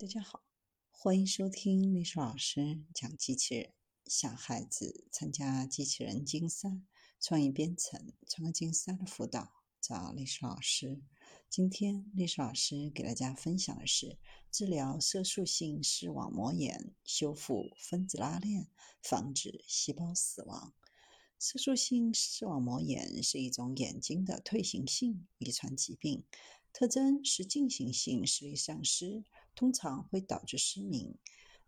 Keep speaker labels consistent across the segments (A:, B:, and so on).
A: 大家好，欢迎收听历史老师讲机器人。小孩子参加机器人竞赛、创意编程、创客竞赛的辅导，找历史老师。今天历史老师给大家分享的是治疗色素性视网膜炎、修复分子拉链、防止细胞死亡。色素性视网膜炎是一种眼睛的退行性遗传疾病，特征是进行性视力丧失。通常会导致失明，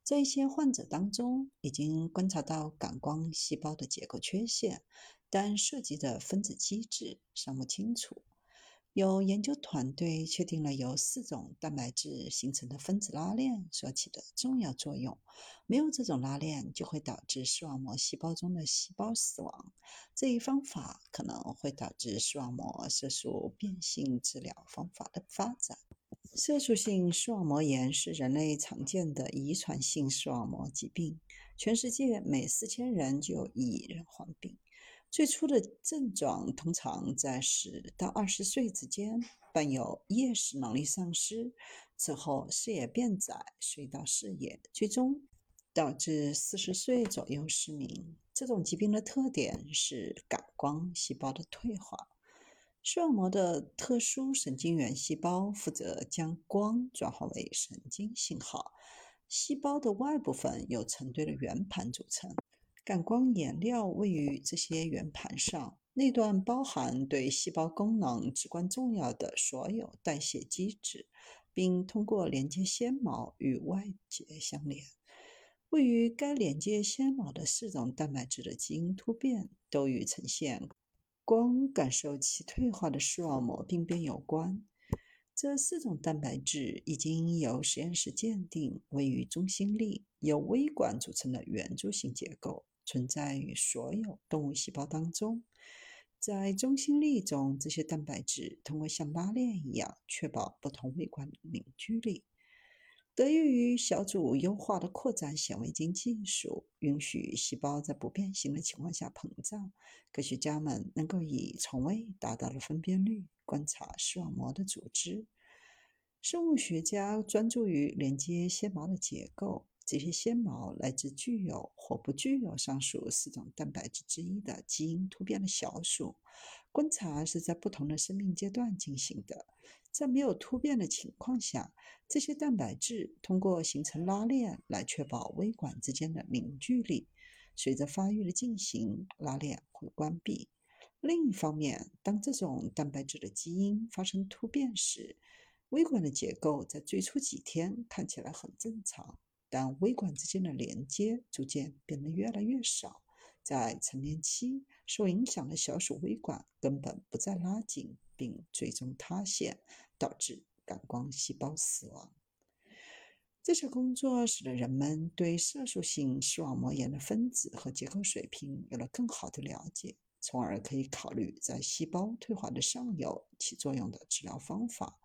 A: 在一些患者当中，已经观察到感光细胞的结构缺陷，但涉及的分子机制尚不清楚。有研究团队确定了由四种蛋白质形成的分子拉链所起的重要作用。没有这种拉链，就会导致视网膜细胞中的细胞死亡。这一方法可能会导致视网膜色素变性治疗方法的发展。色素性视网膜炎是人类常见的遗传性视网膜疾病，全世界每四千人就有一人患病。最初的症状通常在十到二十岁之间，伴有夜视能力丧失，此后视野变窄，隧道视野，最终导致四十岁左右失明。这种疾病的特点是感光细胞的退化。视网膜的特殊神经元细胞负责将光转化为神经信号。细胞的外部分由成堆的圆盘组成。感光颜料位于这些圆盘上，内段包含对细胞功能至关重要的所有代谢机制，并通过连接纤毛与外界相连。位于该连接纤毛的四种蛋白质的基因突变，都与呈现光感受器退化的视网膜病变有关。这四种蛋白质已经由实验室鉴定，位于中心粒，由微管组成的圆柱形结构。存在于所有动物细胞当中，在中心粒中，这些蛋白质通过像拉链一样确保不同微管凝聚力。得益于小组优化的扩展显微镜技术，允许细胞在不变形的情况下膨胀。科学家们能够以从未达到的分辨率观察视网膜的组织。生物学家专注于连接纤毛的结构。这些纤毛来自具有或不具有上述四种蛋白质之一的基因突变的小鼠。观察是在不同的生命阶段进行的。在没有突变的情况下，这些蛋白质通过形成拉链来确保微管之间的凝聚力。随着发育的进行，拉链会关闭。另一方面，当这种蛋白质的基因发生突变时，微管的结构在最初几天看起来很正常。但微管之间的连接逐渐变得越来越少，在成年期受影响的小鼠微管根本不再拉紧，并最终塌陷，导致感光细胞死亡。这些工作使得人们对色素性视网膜炎的分子和结构水平有了更好的了解，从而可以考虑在细胞退化的上游起作用的治疗方法。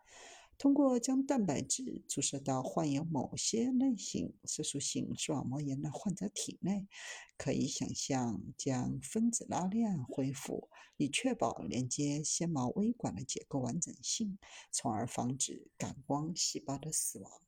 A: 通过将蛋白质注射到患有某些类型色素性视网膜炎的患者体内，可以想象将分子拉链恢复，以确保连接纤毛微管的结构完整性，从而防止感光细胞的死亡。